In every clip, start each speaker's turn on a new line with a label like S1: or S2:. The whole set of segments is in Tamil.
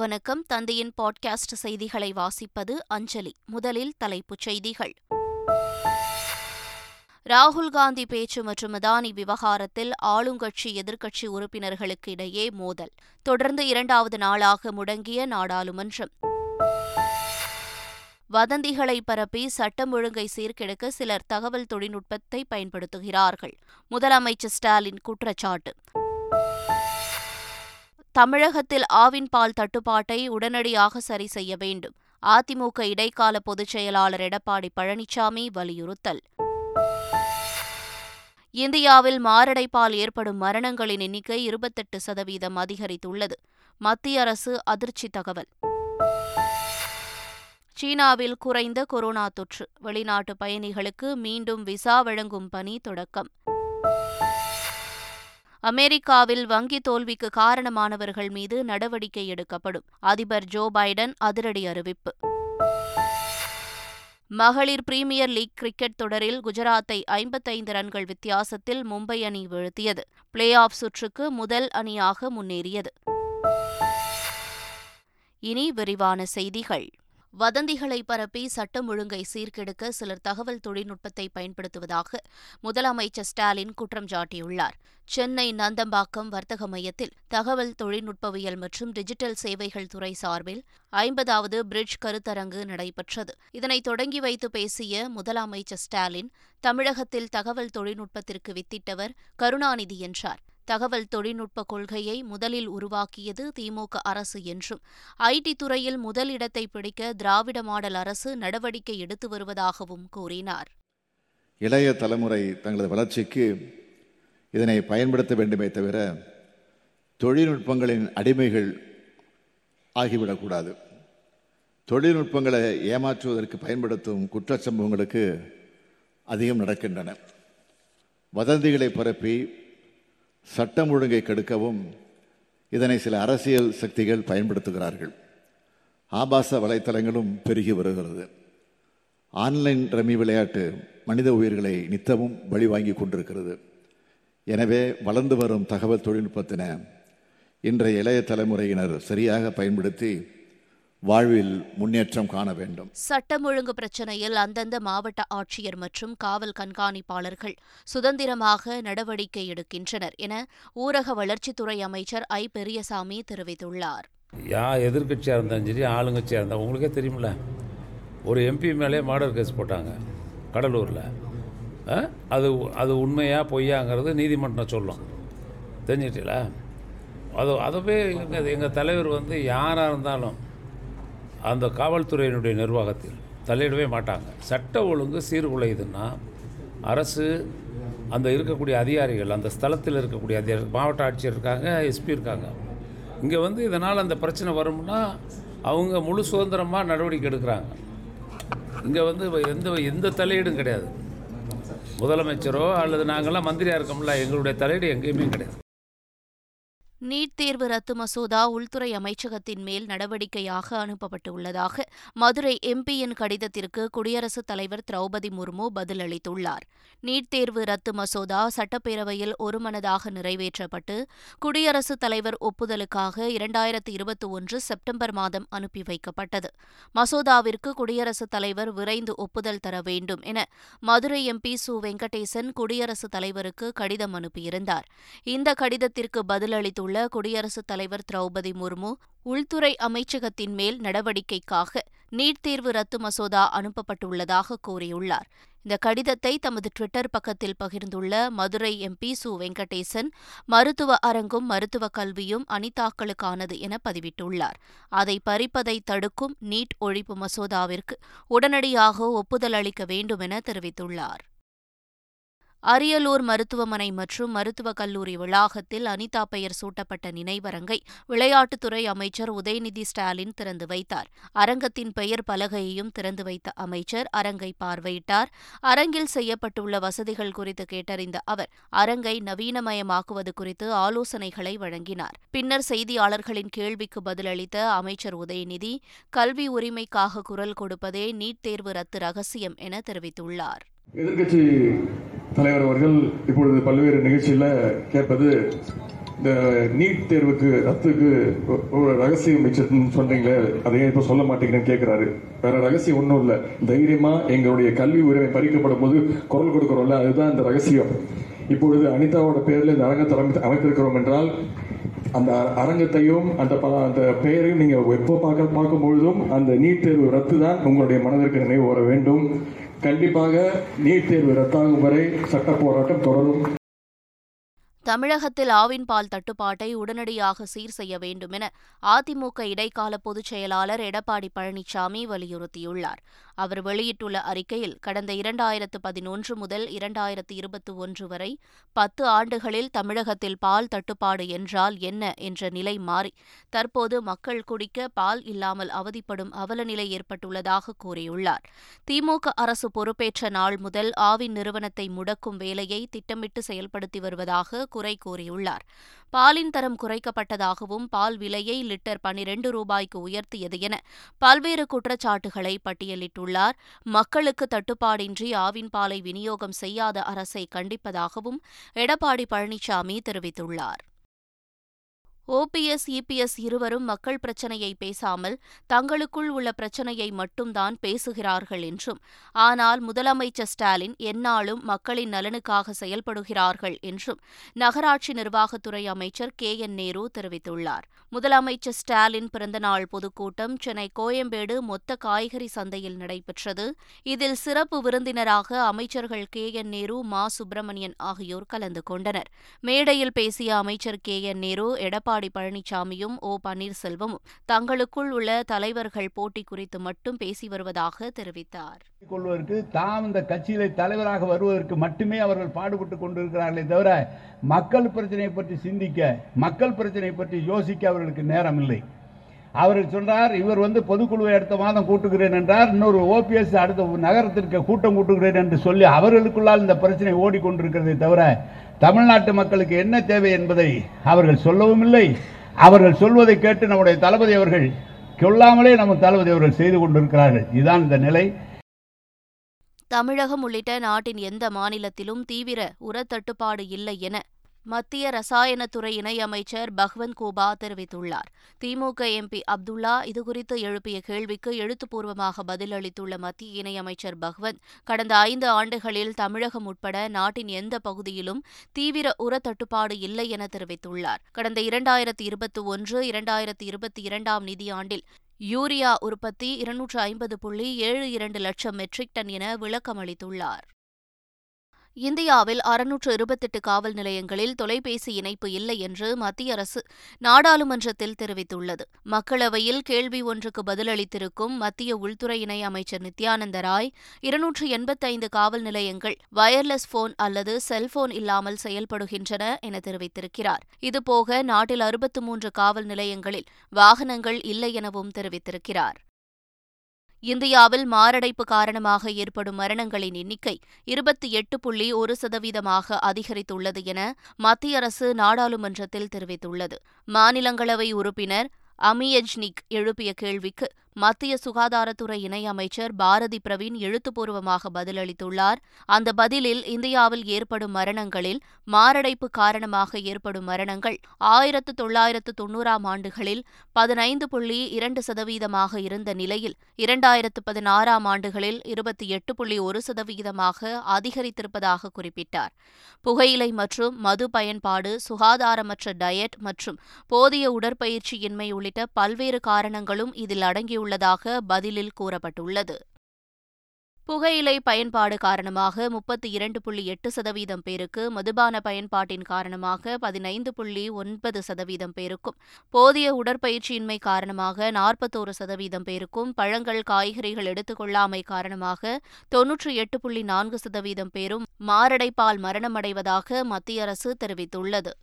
S1: வணக்கம் தந்தையின் பாட்காஸ்ட் செய்திகளை வாசிப்பது அஞ்சலி முதலில் தலைப்புச் செய்திகள் ராகுல் காந்தி பேச்சு மற்றும் அதானி விவகாரத்தில் ஆளுங்கட்சி எதிர்க்கட்சி உறுப்பினர்களுக்கு இடையே மோதல் தொடர்ந்து இரண்டாவது நாளாக முடங்கிய நாடாளுமன்றம் வதந்திகளை பரப்பி சட்டம் ஒழுங்கை சீர்கெடுக்க சிலர் தகவல் தொழில்நுட்பத்தை பயன்படுத்துகிறார்கள் முதலமைச்சர் ஸ்டாலின் குற்றச்சாட்டு தமிழகத்தில் ஆவின் பால் தட்டுப்பாட்டை உடனடியாக சரி செய்ய வேண்டும் அதிமுக இடைக்கால பொதுச் செயலாளர் எடப்பாடி பழனிசாமி வலியுறுத்தல் இந்தியாவில் மாரடைப்பால் ஏற்படும் மரணங்களின் எண்ணிக்கை இருபத்தெட்டு சதவீதம் அதிகரித்துள்ளது மத்திய அரசு அதிர்ச்சி தகவல் சீனாவில் குறைந்த கொரோனா தொற்று வெளிநாட்டு பயணிகளுக்கு மீண்டும் விசா வழங்கும் பணி தொடக்கம் அமெரிக்காவில் வங்கி தோல்விக்கு காரணமானவர்கள் மீது நடவடிக்கை எடுக்கப்படும் அதிபர் ஜோ பைடன் அதிரடி அறிவிப்பு மகளிர் பிரீமியர் லீக் கிரிக்கெட் தொடரில் குஜராத்தை ஐம்பத்தைந்து ரன்கள் வித்தியாசத்தில் மும்பை அணி வீழ்த்தியது பிளே ஆஃப் சுற்றுக்கு முதல் அணியாக முன்னேறியது இனி விரிவான செய்திகள் வதந்திகளை பரப்பி சட்டம் ஒழுங்கை சீர்கெடுக்க சிலர் தகவல் தொழில்நுட்பத்தை பயன்படுத்துவதாக முதலமைச்சர் ஸ்டாலின் குற்றம் சாட்டியுள்ளார் சென்னை நந்தம்பாக்கம் வர்த்தக மையத்தில் தகவல் தொழில்நுட்பவியல் மற்றும் டிஜிட்டல் சேவைகள் துறை சார்பில் ஐம்பதாவது பிரிட்ஜ் கருத்தரங்கு நடைபெற்றது இதனை தொடங்கி வைத்து பேசிய முதலமைச்சர் ஸ்டாலின் தமிழகத்தில் தகவல் தொழில்நுட்பத்திற்கு வித்திட்டவர் கருணாநிதி என்றார் தகவல் தொழில்நுட்ப கொள்கையை முதலில் உருவாக்கியது திமுக அரசு என்றும் ஐடி துறையில் முதலிடத்தை பிடிக்க திராவிட மாடல் அரசு நடவடிக்கை எடுத்து வருவதாகவும் கூறினார்
S2: இளைய தலைமுறை தங்களது வளர்ச்சிக்கு இதனை பயன்படுத்த வேண்டுமே தவிர தொழில்நுட்பங்களின் அடிமைகள் ஆகிவிடக்கூடாது தொழில்நுட்பங்களை ஏமாற்றுவதற்கு பயன்படுத்தும் குற்றச்சம்பவங்களுக்கு அதிகம் நடக்கின்றன வதந்திகளை பரப்பி சட்டம் ஒழுங்கை கெடுக்கவும் இதனை சில அரசியல் சக்திகள் பயன்படுத்துகிறார்கள் ஆபாச வலைத்தளங்களும் பெருகி வருகிறது ஆன்லைன் ரம்மி விளையாட்டு மனித உயிர்களை நித்தமும் வழிவாங்கி கொண்டிருக்கிறது எனவே வளர்ந்து வரும் தகவல் தொழில்நுட்பத்தின இன்றைய இளைய தலைமுறையினர் சரியாக பயன்படுத்தி வாழ்வில் முன்னேற்றம் காண வேண்டும்
S1: சட்டம் ஒழுங்கு பிரச்சினையில் அந்தந்த மாவட்ட ஆட்சியர் மற்றும் காவல் கண்காணிப்பாளர்கள் சுதந்திரமாக நடவடிக்கை எடுக்கின்றனர் என ஊரக வளர்ச்சித்துறை அமைச்சர் ஐ பெரியசாமி தெரிவித்துள்ளார்
S3: யா எதிர்கட்சியாக இருந்தாலும் சரி ஆளுங்கட்சியாக இருந்தால் உங்களுக்கே தெரியுமில்ல ஒரு எம்பி மேலே மர்டர் கேஸ் போட்டாங்க கடலூரில் அது அது உண்மையாக பொய்யாங்கிறது நீதிமன்றம் சொல்லும் தெரிஞ்சிட்டீங்களா அது அதுவே எங்கள் எங்கள் தலைவர் வந்து யாராக இருந்தாலும் அந்த காவல்துறையினுடைய நிர்வாகத்தில் தலையிடவே மாட்டாங்க சட்ட ஒழுங்கு சீர்குலையுதுன்னா அரசு அந்த இருக்கக்கூடிய அதிகாரிகள் அந்த ஸ்தலத்தில் இருக்கக்கூடிய அதிகாரி மாவட்ட ஆட்சியர் இருக்காங்க எஸ்பி இருக்காங்க இங்கே வந்து இதனால் அந்த பிரச்சனை வரும்னா அவங்க முழு சுதந்திரமாக நடவடிக்கை எடுக்கிறாங்க இங்கே வந்து எந்த எந்த தலையீடும் கிடையாது முதலமைச்சரோ அல்லது நாங்கள்லாம் மந்திரியாக இருக்கோம்ல எங்களுடைய தலையீடு எங்கேயுமே கிடையாது
S1: நீட் தேர்வு ரத்து மசோதா உள்துறை அமைச்சகத்தின் மேல் நடவடிக்கையாக அனுப்பப்பட்டுள்ளதாக மதுரை எம்பியின் கடிதத்திற்கு குடியரசுத் தலைவர் திரௌபதி முர்மு பதிலளித்துள்ளார் நீட் தேர்வு ரத்து மசோதா சட்டப்பேரவையில் ஒருமனதாக நிறைவேற்றப்பட்டு குடியரசுத் தலைவர் ஒப்புதலுக்காக இரண்டாயிரத்தி இருபத்தி ஒன்று செப்டம்பர் மாதம் அனுப்பி வைக்கப்பட்டது மசோதாவிற்கு குடியரசுத் தலைவர் விரைந்து ஒப்புதல் தர வேண்டும் என மதுரை எம்பி சு வெங்கடேசன் குடியரசுத் தலைவருக்கு கடிதம் அனுப்பியிருந்தார் இந்த கடிதத்திற்கு பதிலளித்து தெரிவித்துள்ள குடியரசுத் தலைவர் திரௌபதி முர்மு உள்துறை அமைச்சகத்தின் மேல் நடவடிக்கைக்காக நீட் தேர்வு ரத்து மசோதா அனுப்பப்பட்டுள்ளதாக கூறியுள்ளார் இந்த கடிதத்தை தமது டுவிட்டர் பக்கத்தில் பகிர்ந்துள்ள மதுரை எம்பி சு வெங்கடேசன் மருத்துவ அரங்கும் மருத்துவ கல்வியும் அனிதாக்களுக்கானது என பதிவிட்டுள்ளார் அதை பறிப்பதை தடுக்கும் நீட் ஒழிப்பு மசோதாவிற்கு உடனடியாக ஒப்புதல் அளிக்க வேண்டும் என தெரிவித்துள்ளார் அரியலூர் மருத்துவமனை மற்றும் மருத்துவக் கல்லூரி வளாகத்தில் அனிதா பெயர் சூட்டப்பட்ட நினைவரங்கை விளையாட்டுத்துறை அமைச்சர் உதயநிதி ஸ்டாலின் திறந்து வைத்தார் அரங்கத்தின் பெயர் பலகையையும் திறந்து வைத்த அமைச்சர் அரங்கை பார்வையிட்டார் அரங்கில் செய்யப்பட்டுள்ள வசதிகள் குறித்து கேட்டறிந்த அவர் அரங்கை நவீனமயமாக்குவது குறித்து ஆலோசனைகளை வழங்கினார் பின்னர் செய்தியாளர்களின் கேள்விக்கு பதிலளித்த அமைச்சர் உதயநிதி கல்வி உரிமைக்காக குரல் கொடுப்பதே நீட் தேர்வு ரத்து ரகசியம் என தெரிவித்துள்ளார்
S4: எதிர்கட்சி தலைவர் அவர்கள் இப்பொழுது பல்வேறு நிகழ்ச்சியில் கேட்பது இந்த நீட் தேர்வுக்கு ரத்துக்கு ஒரு ரகசியம் வச்சிருக்குன்னு அதை அதையே இப்போ சொல்ல மாட்டேங்கிறேன்னு கேட்குறாரு வேற ரகசியம் ஒன்றும் இல்லை தைரியமா எங்களுடைய கல்வி உரிமை பறிக்கப்படும் போது குரல் கொடுக்குறோம்ல அதுதான் இந்த ரகசியம் இப்பொழுது அனிதாவோட பேரில் இந்த அரங்கத்தை அமைத்திருக்கிறோம் என்றால் அந்த அரங்கத்தையும் அந்த அந்த பெயரையும் நீங்கள் எப்போ பார்க்க பார்க்கும் பொழுதும் அந்த நீட் தேர்வு ரத்து தான் உங்களுடைய மனதிற்கு நினைவு வர வேண்டும் கண்டிப்பாக நீட் தேர்வு ரத்தாகும் வரை சட்ட போராட்டம் தொடரும்
S1: தமிழகத்தில் ஆவின் பால் தட்டுப்பாட்டை உடனடியாக சீர் செய்ய வேண்டும் என அதிமுக இடைக்கால பொதுச் செயலாளர் எடப்பாடி பழனிசாமி வலியுறுத்தியுள்ளார் அவர் வெளியிட்டுள்ள அறிக்கையில் கடந்த இரண்டாயிரத்து பதினொன்று முதல் இரண்டாயிரத்து இருபத்தி ஒன்று வரை பத்து ஆண்டுகளில் தமிழகத்தில் பால் தட்டுப்பாடு என்றால் என்ன என்ற நிலை மாறி தற்போது மக்கள் குடிக்க பால் இல்லாமல் அவதிப்படும் அவலநிலை ஏற்பட்டுள்ளதாக கூறியுள்ளார் திமுக அரசு பொறுப்பேற்ற நாள் முதல் ஆவின் நிறுவனத்தை முடக்கும் வேலையை திட்டமிட்டு செயல்படுத்தி வருவதாக குறை கூறியுள்ளார் பாலின் தரம் குறைக்கப்பட்டதாகவும் பால் விலையை லிட்டர் பனிரெண்டு ரூபாய்க்கு உயர்த்தியது என பல்வேறு குற்றச்சாட்டுகளை பட்டியலிட்டுள்ளார் கூறியுள்ளார் மக்களுக்கு தட்டுப்பாடின்றி ஆவின் பாலை விநியோகம் செய்யாத அரசை கண்டிப்பதாகவும் எடப்பாடி பழனிசாமி தெரிவித்துள்ளார் ஓபிஎஸ் இபிஎஸ் இருவரும் மக்கள் பிரச்சினையை பேசாமல் தங்களுக்குள் உள்ள பிரச்சினையை மட்டும்தான் பேசுகிறார்கள் என்றும் ஆனால் முதலமைச்சர் ஸ்டாலின் எந்நாளும் மக்களின் நலனுக்காக செயல்படுகிறார்கள் என்றும் நகராட்சி நிர்வாகத்துறை அமைச்சர் கே என் நேரு தெரிவித்துள்ளார் முதலமைச்சர் ஸ்டாலின் பிறந்தநாள் பொதுக்கூட்டம் சென்னை கோயம்பேடு மொத்த காய்கறி சந்தையில் நடைபெற்றது இதில் சிறப்பு விருந்தினராக அமைச்சர்கள் கே என் நேரு மா சுப்பிரமணியன் ஆகியோர் கலந்து கொண்டனர் மேடையில் பேசிய அமைச்சர் கே என் நேரு எடப்பாடி எடப்பாடி பழனிசாமியும் ஓ பன்னீர்செல்வமும் தங்களுக்குள் உள்ள தலைவர்கள் போட்டி குறித்து மட்டும் பேசி வருவதாக தெரிவித்தார்
S5: கொள்வதற்கு தாம் இந்த கட்சியில தலைவராக வருவதற்கு மட்டுமே அவர்கள் பாடுபட்டு கொண்டிருக்கிறார்களே தவிர மக்கள் பிரச்சனை பற்றி சிந்திக்க மக்கள் பிரச்சனை பற்றி யோசிக்க அவர்களுக்கு நேரம் இல்லை அவர் சொல்றார் இவர் வந்து பொதுக்குழுவை அடுத்த மாதம் கூட்டுகிறேன் என்றார் இன்னொரு ஓபிஎஸ் அடுத்த நகரத்திற்கு கூட்டம் கூட்டுகிறேன் என்று சொல்லி அவர்களுக்குள்ளால் இந்த பிரச்சனை ஓடிக்கொண்டிருக்கிறதை தவிர தமிழ்நாட்டு மக்களுக்கு என்ன தேவை என்பதை அவர்கள் சொல்லவும் இல்லை அவர்கள் சொல்வதை கேட்டு நம்முடைய தளபதி அவர்கள் கொல்லாமலே நம்ம தளபதி அவர்கள் செய்து கொண்டிருக்கிறார்கள் இதுதான் இந்த நிலை
S1: தமிழகம் உள்ளிட்ட நாட்டின் எந்த மாநிலத்திலும் தீவிர உரத்தட்டுப்பாடு இல்லை என மத்திய ரசாயனத்துறை இணையமைச்சர் பஹ்வந்த் கோபா தெரிவித்துள்ளார் திமுக எம்பி அப்துல்லா இதுகுறித்து எழுப்பிய கேள்விக்கு எழுத்துப்பூர்வமாக பதிலளித்துள்ள மத்திய இணையமைச்சர் பஹ்வந்த் கடந்த ஐந்து ஆண்டுகளில் தமிழகம் உட்பட நாட்டின் எந்த பகுதியிலும் தீவிர உரத்தட்டுப்பாடு தட்டுப்பாடு இல்லை என தெரிவித்துள்ளார் கடந்த இரண்டாயிரத்தி இருபத்தி ஒன்று இரண்டாயிரத்தி இருபத்தி இரண்டாம் நிதியாண்டில் யூரியா உற்பத்தி இருநூற்று ஐம்பது புள்ளி ஏழு இரண்டு லட்சம் மெட்ரிக் டன் என விளக்கமளித்துள்ளார் இந்தியாவில் அறுநூற்று இருபத்தெட்டு காவல் நிலையங்களில் தொலைபேசி இணைப்பு இல்லை என்று மத்திய அரசு நாடாளுமன்றத்தில் தெரிவித்துள்ளது மக்களவையில் கேள்வி ஒன்றுக்கு பதிலளித்திருக்கும் மத்திய உள்துறை இணை அமைச்சர் நித்யானந்த ராய் இருநூற்று எண்பத்தைந்து காவல் நிலையங்கள் வயர்லெஸ் போன் அல்லது செல்போன் இல்லாமல் செயல்படுகின்றன என தெரிவித்திருக்கிறார் இதுபோக நாட்டில் அறுபத்து மூன்று காவல் நிலையங்களில் வாகனங்கள் இல்லை எனவும் தெரிவித்திருக்கிறார் இந்தியாவில் மாரடைப்பு காரணமாக ஏற்படும் மரணங்களின் எண்ணிக்கை இருபத்தி எட்டு புள்ளி ஒரு சதவீதமாக அதிகரித்துள்ளது என மத்திய அரசு நாடாளுமன்றத்தில் தெரிவித்துள்ளது மாநிலங்களவை உறுப்பினர் அமியஜ்னிக் எழுப்பிய கேள்விக்கு மத்திய சுகாதாரத்துறை இணையமைச்சர் பாரதி பிரவீன் எழுத்துப்பூர்வமாக பதிலளித்துள்ளார் அந்த பதிலில் இந்தியாவில் ஏற்படும் மரணங்களில் மாரடைப்பு காரணமாக ஏற்படும் மரணங்கள் ஆயிரத்து தொள்ளாயிரத்து தொன்னூறாம் ஆண்டுகளில் பதினைந்து புள்ளி இரண்டு சதவீதமாக இருந்த நிலையில் இரண்டாயிரத்து பதினாறாம் ஆண்டுகளில் இருபத்தி எட்டு புள்ளி ஒரு சதவீதமாக அதிகரித்திருப்பதாக குறிப்பிட்டார் புகையிலை மற்றும் மது பயன்பாடு சுகாதாரமற்ற டயட் மற்றும் போதிய உடற்பயிற்சியின்மை உள்ளிட்ட பல்வேறு காரணங்களும் இதில் அடங்கியுள்ளன உள்ளதாக பதிலில் கூறப்பட்டுள்ளது புகையிலை பயன்பாடு காரணமாக முப்பத்தி இரண்டு புள்ளி எட்டு சதவீதம் பேருக்கு மதுபான பயன்பாட்டின் காரணமாக பதினைந்து புள்ளி ஒன்பது சதவீதம் பேருக்கும் போதிய உடற்பயிற்சியின்மை காரணமாக நாற்பத்தோரு சதவீதம் பேருக்கும் பழங்கள் காய்கறிகள் எடுத்துக்கொள்ளாமை காரணமாக தொன்னூற்றி எட்டு புள்ளி நான்கு சதவீதம் பேரும் மாரடைப்பால் மரணமடைவதாக மத்திய அரசு தெரிவித்துள்ளது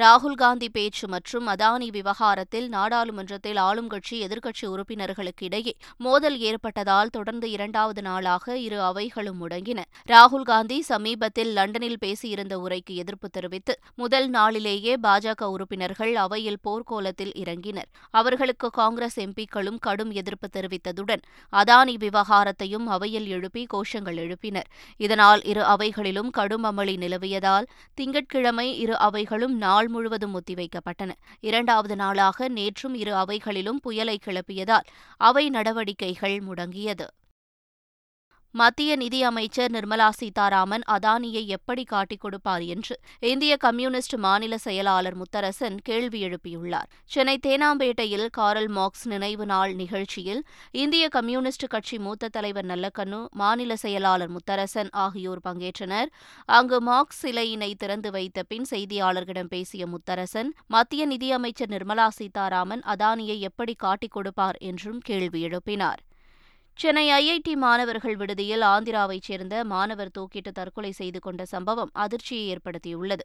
S1: ராகுல் காந்தி பேச்சு மற்றும் அதானி விவகாரத்தில் நாடாளுமன்றத்தில் ஆளும் கட்சி எதிர்க்கட்சி உறுப்பினர்களுக்கு இடையே மோதல் ஏற்பட்டதால் தொடர்ந்து இரண்டாவது நாளாக இரு அவைகளும் முடங்கின ராகுல் காந்தி சமீபத்தில் லண்டனில் பேசியிருந்த உரைக்கு எதிர்ப்பு தெரிவித்து முதல் நாளிலேயே பாஜக உறுப்பினர்கள் அவையில் போர்க்கோலத்தில் இறங்கினர் அவர்களுக்கு காங்கிரஸ் எம்பிக்களும் கடும் எதிர்ப்பு தெரிவித்ததுடன் அதானி விவகாரத்தையும் அவையில் எழுப்பி கோஷங்கள் எழுப்பினர் இதனால் இரு அவைகளிலும் கடும் அமளி நிலவியதால் திங்கட்கிழமை இரு அவைகளும் நாள் நாள் முழுவதும் ஒத்திவைக்கப்பட்டன இரண்டாவது நாளாக நேற்றும் இரு அவைகளிலும் புயலை கிளப்பியதால் அவை நடவடிக்கைகள் முடங்கியது மத்திய நிதியமைச்சர் நிர்மலா சீதாராமன் அதானியை எப்படி காட்டிக் கொடுப்பார் என்று இந்திய கம்யூனிஸ்ட் மாநில செயலாளர் முத்தரசன் கேள்வி எழுப்பியுள்ளார் சென்னை தேனாம்பேட்டையில் காரல் மார்க்ஸ் நினைவு நாள் நிகழ்ச்சியில் இந்திய கம்யூனிஸ்ட் கட்சி மூத்த தலைவர் நல்லக்கண்ணு மாநில செயலாளர் முத்தரசன் ஆகியோர் பங்கேற்றனர் அங்கு மார்க்ஸ் சிலையினை திறந்து வைத்த பின் செய்தியாளர்களிடம் பேசிய முத்தரசன் மத்திய நிதியமைச்சர் நிர்மலா சீதாராமன் அதானியை எப்படி காட்டிக் கொடுப்பார் என்றும் கேள்வி எழுப்பினார் சென்னை ஐஐடி மாணவர்கள் விடுதியில் ஆந்திராவைச் சேர்ந்த மாணவர் தூக்கிட்டு தற்கொலை செய்து கொண்ட சம்பவம் அதிர்ச்சியை ஏற்படுத்தியுள்ளது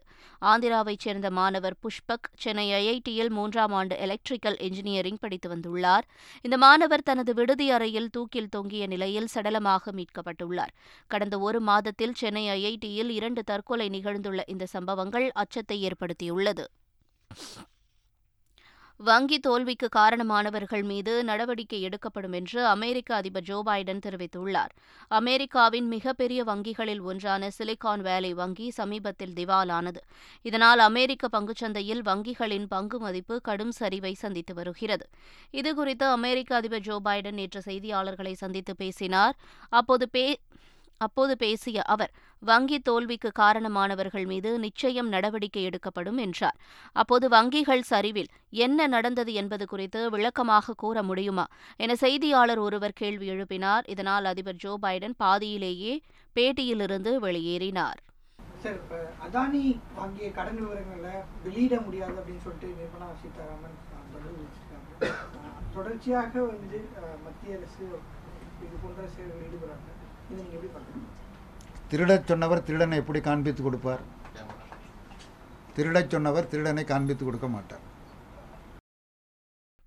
S1: ஆந்திராவைச் சேர்ந்த மாணவர் புஷ்பக் சென்னை ஐஐடியில் மூன்றாம் ஆண்டு எலக்ட்ரிக்கல் இன்ஜினியரிங் படித்து வந்துள்ளார் இந்த மாணவர் தனது விடுதி அறையில் தூக்கில் தொங்கிய நிலையில் சடலமாக மீட்கப்பட்டுள்ளார் கடந்த ஒரு மாதத்தில் சென்னை ஐஐடியில் இரண்டு தற்கொலை நிகழ்ந்துள்ள இந்த சம்பவங்கள் அச்சத்தை ஏற்படுத்தியுள்ளது வங்கி தோல்விக்கு காரணமானவர்கள் மீது நடவடிக்கை எடுக்கப்படும் என்று அமெரிக்க அதிபர் ஜோ பைடன் தெரிவித்துள்ளார் அமெரிக்காவின் மிகப்பெரிய வங்கிகளில் ஒன்றான சிலிகான் வேலி வங்கி சமீபத்தில் திவாலானது இதனால் அமெரிக்க பங்குச்சந்தையில் வங்கிகளின் பங்கு மதிப்பு கடும் சரிவை சந்தித்து வருகிறது இதுகுறித்து அமெரிக்க அதிபர் ஜோ பைடன் நேற்று செய்தியாளர்களை சந்தித்து பேசினார் அப்போது பே அப்போது பேசிய அவர் வங்கி தோல்விக்கு காரணமானவர்கள் மீது நிச்சயம் நடவடிக்கை எடுக்கப்படும் என்றார் அப்போது வங்கிகள் சரிவில் என்ன நடந்தது என்பது குறித்து விளக்கமாக கூற முடியுமா என செய்தியாளர் ஒருவர் கேள்வி எழுப்பினார் இதனால் அதிபர் ஜோ பைடன் பாதியிலேயே பேட்டியிலிருந்து வெளியேறினார் சார் இப்போ அதானி வாங்கிய கடன் விவரங்களை வெளியிட முடியாது அப்படின்னு சொல்லிட்டு நிர்மலா சீதாராமன் பதில் வச்சிருக்காங்க
S6: தொடர்ச்சியாக வந்து மத்திய அரசு இது போன்ற செயல்கள் ஈடுபடுறாங்க திருடச் சொன்னவர் திருடனை எப்படி காண்பித்து கொடுப்பார் திருடச் சொன்னவர் திருடனை காண்பித்து கொடுக்க மாட்டார்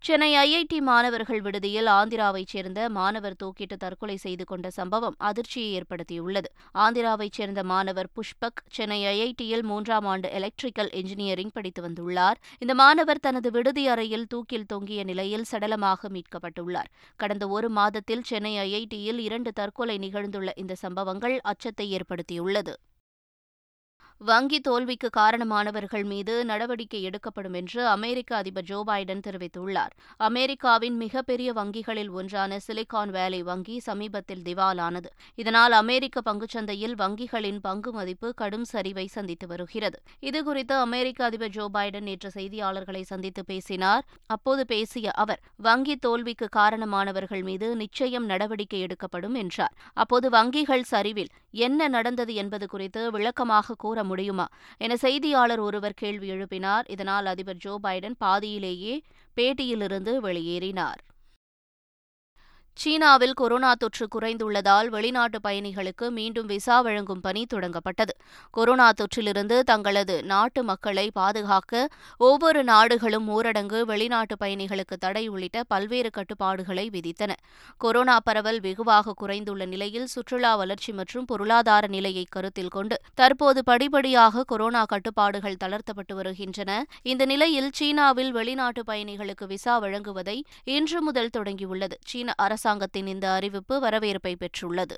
S1: சென்னை ஐஐடி மாணவர்கள் விடுதியில் ஆந்திராவைச் சேர்ந்த மாணவர் தூக்கிட்டு தற்கொலை செய்து கொண்ட சம்பவம் அதிர்ச்சியை ஏற்படுத்தியுள்ளது ஆந்திராவைச் சேர்ந்த மாணவர் புஷ்பக் சென்னை ஐஐடியில் மூன்றாம் ஆண்டு எலக்ட்ரிக்கல் இன்ஜினியரிங் படித்து வந்துள்ளார் இந்த மாணவர் தனது விடுதி அறையில் தூக்கில் தொங்கிய நிலையில் சடலமாக மீட்கப்பட்டுள்ளார் கடந்த ஒரு மாதத்தில் சென்னை ஐஐடியில் இரண்டு தற்கொலை நிகழ்ந்துள்ள இந்த சம்பவங்கள் அச்சத்தை ஏற்படுத்தியுள்ளது வங்கி தோல்விக்கு காரணமானவர்கள் மீது நடவடிக்கை எடுக்கப்படும் என்று அமெரிக்க அதிபர் ஜோ பைடன் தெரிவித்துள்ளார் அமெரிக்காவின் மிகப்பெரிய வங்கிகளில் ஒன்றான சிலிகான் வேலி வங்கி சமீபத்தில் திவாலானது இதனால் அமெரிக்க பங்குச்சந்தையில் வங்கிகளின் பங்கு மதிப்பு கடும் சரிவை சந்தித்து வருகிறது இதுகுறித்து அமெரிக்க அதிபர் ஜோ பைடன் நேற்று செய்தியாளர்களை சந்தித்து பேசினார் அப்போது பேசிய அவர் வங்கி தோல்விக்கு காரணமானவர்கள் மீது நிச்சயம் நடவடிக்கை எடுக்கப்படும் என்றார் அப்போது வங்கிகள் சரிவில் என்ன நடந்தது என்பது குறித்து விளக்கமாக கூற முடியுமா என செய்தியாளர் ஒருவர் கேள்வி எழுப்பினார் இதனால் அதிபர் ஜோ பைடன் பாதியிலேயே பேட்டியிலிருந்து வெளியேறினார் சீனாவில் கொரோனா தொற்று குறைந்துள்ளதால் வெளிநாட்டு பயணிகளுக்கு மீண்டும் விசா வழங்கும் பணி தொடங்கப்பட்டது கொரோனா தொற்றிலிருந்து தங்களது நாட்டு மக்களை பாதுகாக்க ஒவ்வொரு நாடுகளும் ஊரடங்கு வெளிநாட்டு பயணிகளுக்கு தடை உள்ளிட்ட பல்வேறு கட்டுப்பாடுகளை விதித்தன கொரோனா பரவல் வெகுவாக குறைந்துள்ள நிலையில் சுற்றுலா வளர்ச்சி மற்றும் பொருளாதார நிலையை கருத்தில் கொண்டு தற்போது படிப்படியாக கொரோனா கட்டுப்பாடுகள் தளர்த்தப்பட்டு வருகின்றன இந்த நிலையில் சீனாவில் வெளிநாட்டு பயணிகளுக்கு விசா வழங்குவதை இன்று முதல் தொடங்கியுள்ளது சீன அரசு அரசாங்கத்தின் இந்த அறிவிப்பு வரவேற்பை பெற்றுள்ளது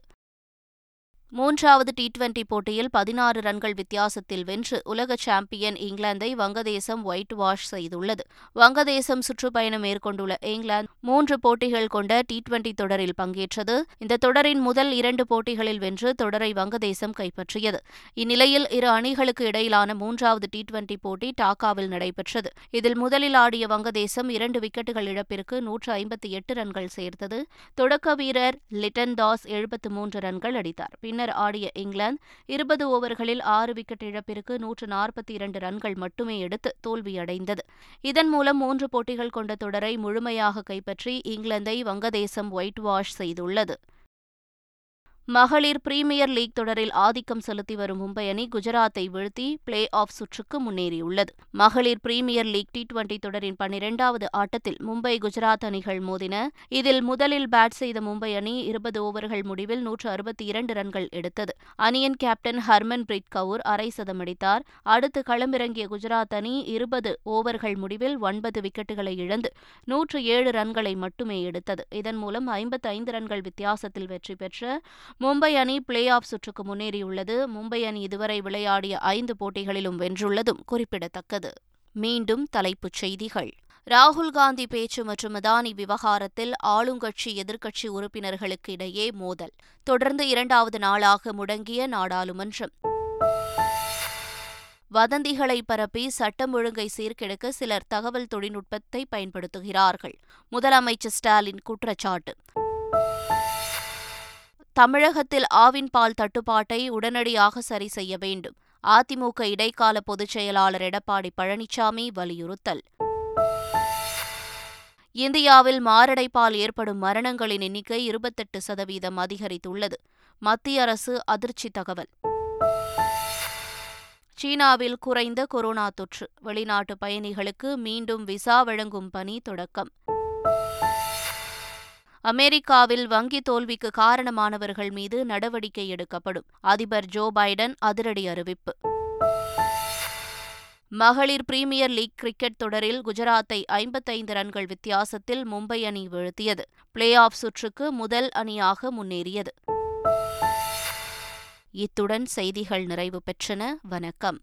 S1: மூன்றாவது டி டுவெண்டி போட்டியில் பதினாறு ரன்கள் வித்தியாசத்தில் வென்று உலக சாம்பியன் இங்கிலாந்தை வங்கதேசம் ஒயிட் வாஷ் செய்துள்ளது வங்கதேசம் சுற்றுப்பயணம் மேற்கொண்டுள்ள இங்கிலாந்து மூன்று போட்டிகள் கொண்ட டி டுவெண்டி தொடரில் பங்கேற்றது இந்த தொடரின் முதல் இரண்டு போட்டிகளில் வென்று தொடரை வங்கதேசம் கைப்பற்றியது இந்நிலையில் இரு அணிகளுக்கு இடையிலான மூன்றாவது டி டுவெண்டி போட்டி டாக்காவில் நடைபெற்றது இதில் முதலில் ஆடிய வங்கதேசம் இரண்டு விக்கெட்டுகள் இழப்பிற்கு நூற்று ஐம்பத்தி எட்டு ரன்கள் சேர்த்தது தொடக்க வீரர் லிட்டன் தாஸ் எழுபத்து மூன்று ரன்கள் அடித்தார் பின்னர் ஆடிய இங்கிலாந்து இருபது ஓவர்களில் ஆறு விக்கெட் இழப்பிற்கு நூற்று நாற்பத்தி இரண்டு ரன்கள் மட்டுமே எடுத்து தோல்வியடைந்தது இதன் மூலம் மூன்று போட்டிகள் கொண்ட தொடரை முழுமையாக கைப்பற்றி இங்கிலாந்தை வங்கதேசம் ஒயிட் வாஷ் செய்துள்ளது மகளிர் பிரீமியர் லீக் தொடரில் ஆதிக்கம் செலுத்தி வரும் மும்பை அணி குஜராத்தை வீழ்த்தி பிளே ஆஃப் சுற்றுக்கு முன்னேறியுள்ளது மகளிர் பிரீமியர் லீக் டி டுவெண்டி தொடரின் பன்னிரெண்டாவது ஆட்டத்தில் மும்பை குஜராத் அணிகள் மோதின இதில் முதலில் பேட் செய்த மும்பை அணி இருபது ஓவர்கள் முடிவில் நூற்று அறுபத்தி இரண்டு ரன்கள் எடுத்தது அணியின் கேப்டன் ஹர்மன் பிரீத் கவுர் அரை சதம் அடித்தார் அடுத்து களமிறங்கிய குஜராத் அணி இருபது ஓவர்கள் முடிவில் ஒன்பது விக்கெட்டுகளை இழந்து நூற்று ஏழு ரன்களை மட்டுமே எடுத்தது இதன் மூலம் ஐந்து ரன்கள் வித்தியாசத்தில் வெற்றி பெற்ற மும்பை அணி பிளே ஆஃப் சுற்றுக்கு முன்னேறியுள்ளது மும்பை அணி இதுவரை விளையாடிய ஐந்து போட்டிகளிலும் வென்றுள்ளதும் குறிப்பிடத்தக்கது மீண்டும் தலைப்புச் செய்திகள் ராகுல் காந்தி பேச்சு மற்றும் அதானி விவகாரத்தில் ஆளுங்கட்சி எதிர்க்கட்சி உறுப்பினர்களுக்கு இடையே மோதல் தொடர்ந்து இரண்டாவது நாளாக முடங்கிய நாடாளுமன்றம் வதந்திகளை பரப்பி சட்டம் ஒழுங்கை சீர்கெடுக்க சிலர் தகவல் தொழில்நுட்பத்தை பயன்படுத்துகிறார்கள் முதலமைச்சர் ஸ்டாலின் குற்றச்சாட்டு தமிழகத்தில் ஆவின் பால் தட்டுப்பாட்டை உடனடியாக சரி செய்ய வேண்டும் அதிமுக இடைக்கால பொதுச் செயலாளர் எடப்பாடி பழனிசாமி வலியுறுத்தல் இந்தியாவில் மாரடைப்பால் ஏற்படும் மரணங்களின் எண்ணிக்கை இருபத்தெட்டு சதவீதம் அதிகரித்துள்ளது மத்திய அரசு அதிர்ச்சி தகவல் சீனாவில் குறைந்த கொரோனா தொற்று வெளிநாட்டு பயணிகளுக்கு மீண்டும் விசா வழங்கும் பணி தொடக்கம் அமெரிக்காவில் வங்கி தோல்விக்கு காரணமானவர்கள் மீது நடவடிக்கை எடுக்கப்படும் அதிபர் ஜோ பைடன் அதிரடி அறிவிப்பு மகளிர் பிரீமியர் லீக் கிரிக்கெட் தொடரில் குஜராத்தை ஐம்பத்தைந்து ரன்கள் வித்தியாசத்தில் மும்பை அணி வீழ்த்தியது பிளே ஆஃப் சுற்றுக்கு முதல் அணியாக முன்னேறியது இத்துடன் செய்திகள் நிறைவு பெற்றன வணக்கம்